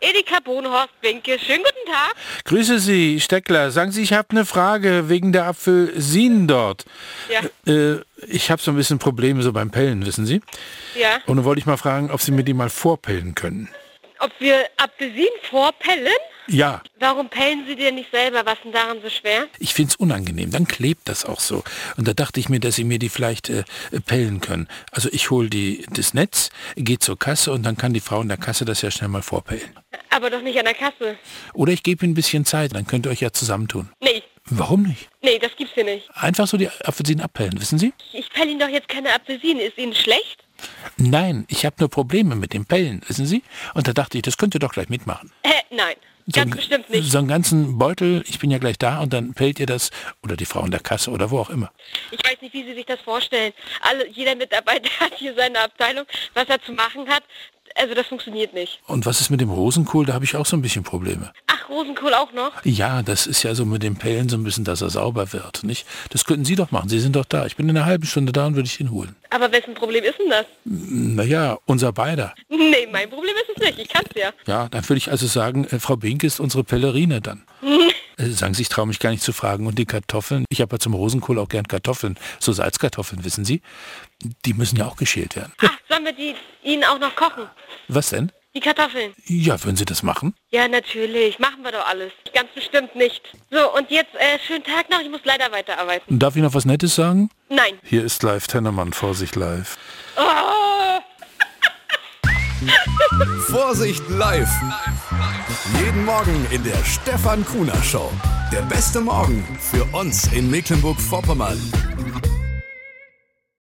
Edeka Bohnhorst Winke. Schönen guten Tag. Grüße Sie, Steckler. Sagen Sie, ich habe eine Frage wegen der Apfelsinen dort. Ja. Äh, ich habe so ein bisschen Probleme so beim Pellen, wissen Sie? Ja. Und dann wollte ich mal fragen, ob Sie mir die mal vorpellen können. Ob wir Apfelsinen vorpellen? Ja, Warum pellen Sie denn nicht selber? Was ist denn daran so schwer? ich find's unangenehm. Dann klebt das auch so. Und da dachte ich mir, dass Sie mir die vielleicht äh, pellen können. Also ich hole die das Netz, gehe zur Kasse und dann kann die Frau in der Kasse das ja schnell mal vorpellen. Aber doch nicht an der Kasse. Oder ich gebe Ihnen ein bisschen Zeit, dann könnt ihr euch ja zusammentun. Nee, Warum nicht? nee, das gibt's hier nicht. Einfach so die Apfelsinen abpellen, wissen Sie? Ich pelle Ihnen doch jetzt keine Apfelsinen. Ist Ihnen schlecht? Nein, ich habe nur Probleme mit dem Pellen, wissen Sie? Und da dachte ich, das könnt ihr doch gleich mitmachen. Hä, nein. Ganz ein- bestimmt nicht. So einen ganzen Beutel, ich bin ja gleich da und dann pellt ihr das, oder die Frau in der Kasse oder wo auch immer. Ich weiß nicht, wie Sie sich das vorstellen. Alle, jeder Mitarbeiter hat hier seine Abteilung, was er zu machen hat. Also das funktioniert nicht. Und was ist mit dem Rosenkohl? Da habe ich auch so ein bisschen Probleme. Rosenkohl auch noch? Ja, das ist ja so mit dem Pellen so ein bisschen, dass er sauber wird, nicht? Das könnten Sie doch machen. Sie sind doch da. Ich bin in einer halben Stunde da und würde ich ihn holen. Aber wessen Problem ist denn das? Naja, unser beider. Nee, mein Problem ist es nicht. Ich kann's ja. Ja, dann würde ich also sagen, äh, Frau Bink ist unsere Pellerine dann. Äh, Sagen Sie, ich traue mich gar nicht zu fragen. Und die Kartoffeln, ich habe ja zum Rosenkohl auch gern Kartoffeln, so Salzkartoffeln, wissen Sie? Die müssen ja auch geschält werden. Ach, sollen wir die Ihnen auch noch kochen? Was denn? Die Kartoffeln? Ja, würden Sie das machen? Ja, natürlich. Machen wir doch alles. Ganz bestimmt nicht. So, und jetzt äh, schönen Tag noch. Ich muss leider weiterarbeiten. Darf ich noch was Nettes sagen? Nein. Hier ist live Tennemann, Vorsicht live. Oh! Vorsicht live. Jeden Morgen in der Stefan Kuhner Show. Der beste Morgen für uns in Mecklenburg-Vorpommern.